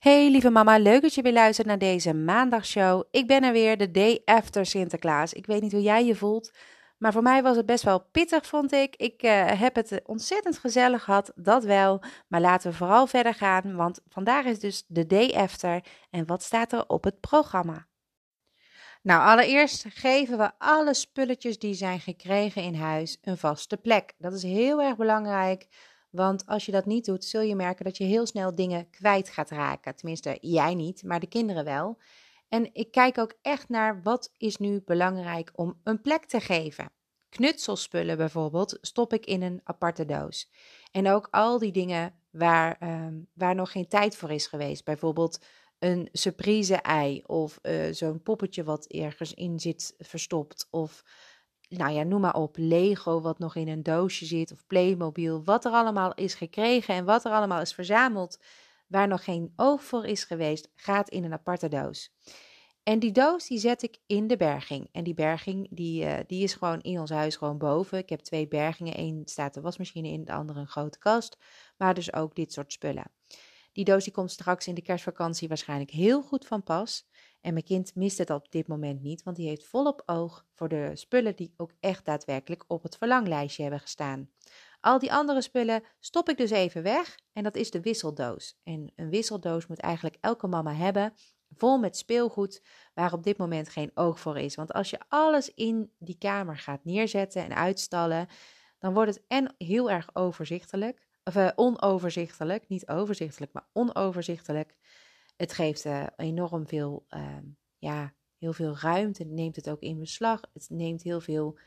Hey lieve mama, leuk dat je weer luistert naar deze maandagshow. Ik ben er weer, de day after Sinterklaas. Ik weet niet hoe jij je voelt, maar voor mij was het best wel pittig, vond ik. Ik uh, heb het ontzettend gezellig gehad, dat wel. Maar laten we vooral verder gaan, want vandaag is dus de day after. En wat staat er op het programma? Nou, allereerst geven we alle spulletjes die zijn gekregen in huis een vaste plek. Dat is heel erg belangrijk. Want als je dat niet doet, zul je merken dat je heel snel dingen kwijt gaat raken. Tenminste, jij niet, maar de kinderen wel. En ik kijk ook echt naar wat is nu belangrijk om een plek te geven. Knutselspullen bijvoorbeeld stop ik in een aparte doos. En ook al die dingen waar, um, waar nog geen tijd voor is geweest. Bijvoorbeeld een surprise ei of uh, zo'n poppetje wat ergens in zit verstopt. Of nou ja, noem maar op, Lego wat nog in een doosje zit of Playmobil, wat er allemaal is gekregen en wat er allemaal is verzameld, waar nog geen oog voor is geweest, gaat in een aparte doos. En die doos die zet ik in de berging. En die berging die, uh, die is gewoon in ons huis gewoon boven. Ik heb twee bergingen. Eén staat de wasmachine in, de andere een grote kast. Maar dus ook dit soort spullen. Die doos die komt straks in de kerstvakantie waarschijnlijk heel goed van pas. En mijn kind mist het op dit moment niet, want die heeft volop oog voor de spullen die ook echt daadwerkelijk op het verlanglijstje hebben gestaan. Al die andere spullen stop ik dus even weg en dat is de wisseldoos. En een wisseldoos moet eigenlijk elke mama hebben, vol met speelgoed waar op dit moment geen oog voor is. Want als je alles in die kamer gaat neerzetten en uitstallen, dan wordt het en heel erg overzichtelijk, of uh, onoverzichtelijk, niet overzichtelijk, maar onoverzichtelijk. Het geeft uh, enorm veel, uh, ja, heel veel ruimte. Het neemt het ook in beslag. Het neemt heel veel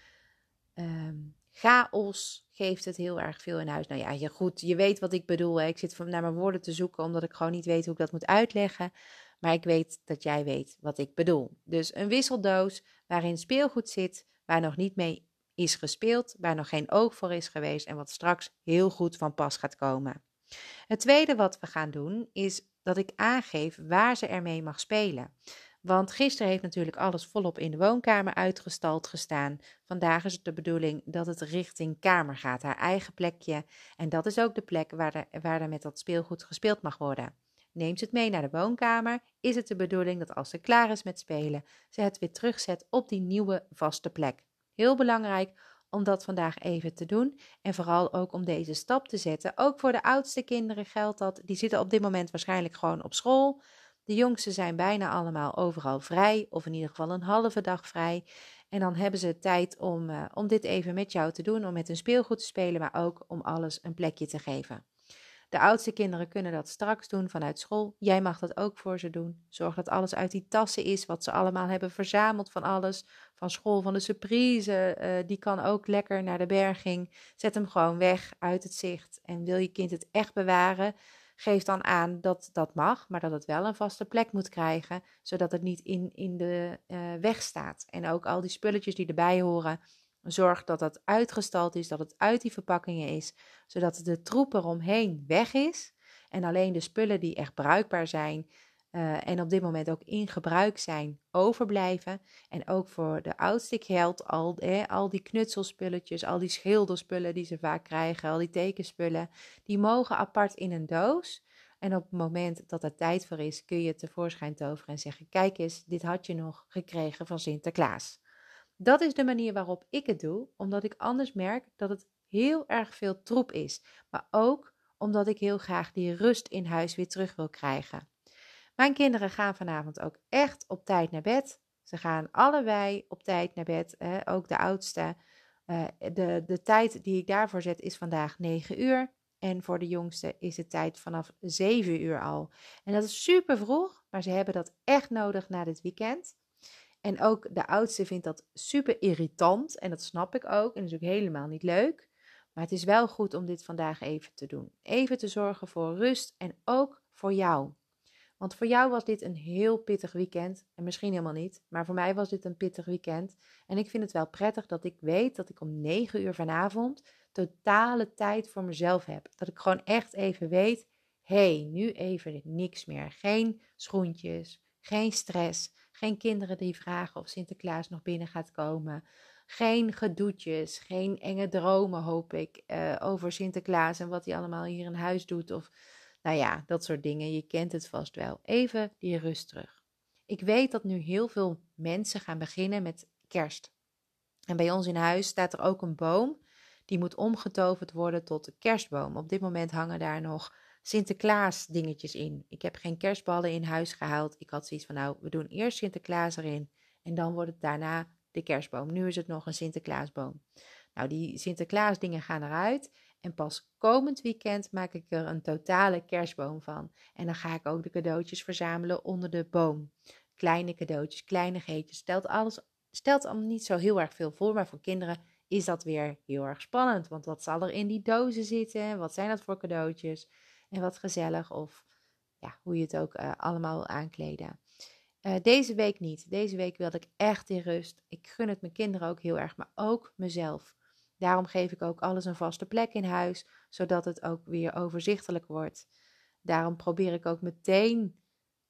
um, chaos. Geeft het heel erg veel in huis. Nou ja, je, goed, je weet wat ik bedoel. Hè. Ik zit naar mijn woorden te zoeken omdat ik gewoon niet weet hoe ik dat moet uitleggen. Maar ik weet dat jij weet wat ik bedoel. Dus een wisseldoos waarin speelgoed zit, waar nog niet mee is gespeeld, waar nog geen oog voor is geweest en wat straks heel goed van pas gaat komen. Het tweede wat we gaan doen is dat ik aangeef waar ze ermee mag spelen. Want gisteren heeft natuurlijk alles volop in de woonkamer uitgestald gestaan. Vandaag is het de bedoeling dat het richting kamer gaat, haar eigen plekje. En dat is ook de plek waar er, waar er met dat speelgoed gespeeld mag worden. Neemt ze het mee naar de woonkamer, is het de bedoeling dat als ze klaar is met spelen, ze het weer terugzet op die nieuwe vaste plek. Heel belangrijk om dat vandaag even te doen. En vooral ook om deze stap te zetten. Ook voor de oudste kinderen geldt dat. Die zitten op dit moment waarschijnlijk gewoon op school. De jongsten zijn bijna allemaal overal vrij, of in ieder geval een halve dag vrij. En dan hebben ze tijd om, uh, om dit even met jou te doen, om met hun speelgoed te spelen, maar ook om alles een plekje te geven. De oudste kinderen kunnen dat straks doen vanuit school. Jij mag dat ook voor ze doen. Zorg dat alles uit die tassen is, wat ze allemaal hebben verzameld van alles. Van school, van de surprise. Uh, die kan ook lekker naar de berging. Zet hem gewoon weg uit het zicht. En wil je kind het echt bewaren, geef dan aan dat dat mag, maar dat het wel een vaste plek moet krijgen, zodat het niet in, in de uh, weg staat. En ook al die spulletjes die erbij horen, Zorg dat dat uitgestald is, dat het uit die verpakkingen is, zodat de troep eromheen weg is en alleen de spullen die echt bruikbaar zijn uh, en op dit moment ook in gebruik zijn, overblijven. En ook voor de oudste geldt al, eh, al die knutselspulletjes, al die schilderspullen die ze vaak krijgen, al die tekenspullen, die mogen apart in een doos. En op het moment dat er tijd voor is, kun je het tevoorschijn toveren en zeggen: Kijk eens, dit had je nog gekregen van Sinterklaas. Dat is de manier waarop ik het doe, omdat ik anders merk dat het heel erg veel troep is, maar ook omdat ik heel graag die rust in huis weer terug wil krijgen. Mijn kinderen gaan vanavond ook echt op tijd naar bed. Ze gaan allebei op tijd naar bed, ook de oudste. Uh, de, de tijd die ik daarvoor zet is vandaag 9 uur. En voor de jongste is het tijd vanaf 7 uur al. En dat is super vroeg, maar ze hebben dat echt nodig na dit weekend. En ook de oudste vindt dat super irritant. En dat snap ik ook. En dat is ook helemaal niet leuk. Maar het is wel goed om dit vandaag even te doen. Even te zorgen voor rust en ook voor jou. Want voor jou was dit een heel pittig weekend. En misschien helemaal niet. Maar voor mij was dit een pittig weekend. En ik vind het wel prettig dat ik weet dat ik om 9 uur vanavond totale tijd voor mezelf heb. Dat ik gewoon echt even weet. Hey, nu even niks meer. Geen schoentjes, geen stress. Geen kinderen die vragen of Sinterklaas nog binnen gaat komen. Geen gedoetjes, geen enge dromen, hoop ik, uh, over Sinterklaas en wat hij allemaal hier in huis doet. Of Nou ja, dat soort dingen. Je kent het vast wel. Even die rust terug. Ik weet dat nu heel veel mensen gaan beginnen met kerst. En bij ons in huis staat er ook een boom. Die moet omgetoverd worden tot de kerstboom. Op dit moment hangen daar nog Sinterklaas dingetjes in. Ik heb geen kerstballen in huis gehaald. Ik had zoiets van, nou, we doen eerst Sinterklaas erin. En dan wordt het daarna de kerstboom. Nu is het nog een Sinterklaasboom. Nou, die Sinterklaas dingen gaan eruit. En pas komend weekend maak ik er een totale kerstboom van. En dan ga ik ook de cadeautjes verzamelen onder de boom. Kleine cadeautjes, kleine geetjes. Stelt alles, stelt allemaal niet zo heel erg veel voor. Maar voor kinderen is dat weer heel erg spannend. Want wat zal er in die dozen zitten? Wat zijn dat voor cadeautjes? En wat gezellig. Of ja, hoe je het ook uh, allemaal aankleden. Uh, deze week niet. Deze week wilde ik echt in rust. Ik gun het mijn kinderen ook heel erg, maar ook mezelf. Daarom geef ik ook alles een vaste plek in huis, zodat het ook weer overzichtelijk wordt. Daarom probeer ik ook meteen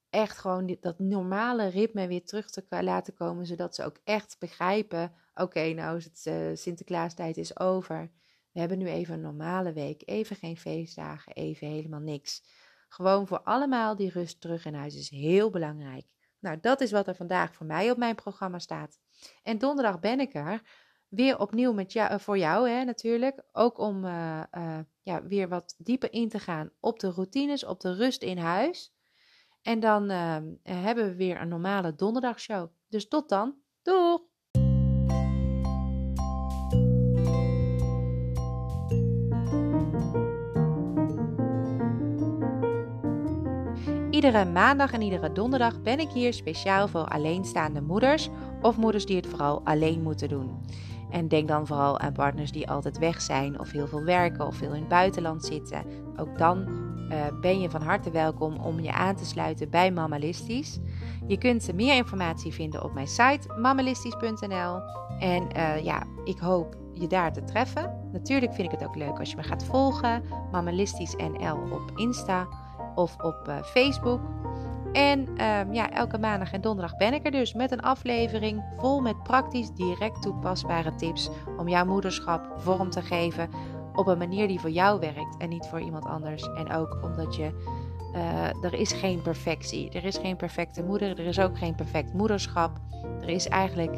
echt gewoon dat normale ritme weer terug te laten komen, zodat ze ook echt begrijpen: oké, nou is het uh, Sinterklaastijd is over. We hebben nu even een normale week, even geen feestdagen, even helemaal niks. Gewoon voor allemaal die rust terug in huis is heel belangrijk. Nou, dat is wat er vandaag voor mij op mijn programma staat. En donderdag ben ik er weer opnieuw met jou, eh, voor jou hè, natuurlijk. Ook om uh, uh, ja, weer wat dieper in te gaan op de routines, op de rust in huis. En dan uh, hebben we weer een normale donderdagshow. Dus tot dan. Doeg! Iedere maandag en iedere donderdag ben ik hier speciaal voor alleenstaande moeders of moeders die het vooral alleen moeten doen. En denk dan vooral aan partners die altijd weg zijn of heel veel werken of veel in het buitenland zitten. Ook dan uh, ben je van harte welkom om je aan te sluiten bij Mammalistisch. Je kunt meer informatie vinden op mijn site mammalistisch.nl. En uh, ja, ik hoop je daar te treffen. Natuurlijk vind ik het ook leuk als je me gaat volgen. Mammalistisch NL op Insta of op uh, Facebook. En um, ja, elke maandag en donderdag ben ik er dus met een aflevering vol met praktisch direct toepasbare tips om jouw moederschap vorm te geven op een manier die voor jou werkt en niet voor iemand anders. En ook omdat je uh, er is geen perfectie. Er is geen perfecte moeder. Er is ook geen perfect moederschap. Er is eigenlijk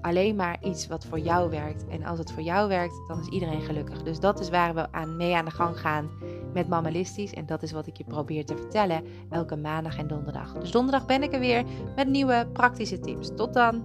alleen maar iets wat voor jou werkt. En als het voor jou werkt, dan is iedereen gelukkig. Dus dat is waar we aan mee aan de gang gaan met Mammalistisch. En dat is wat ik je probeer te vertellen elke maandag en donderdag. Dus donderdag ben ik er weer met nieuwe praktische tips. Tot dan!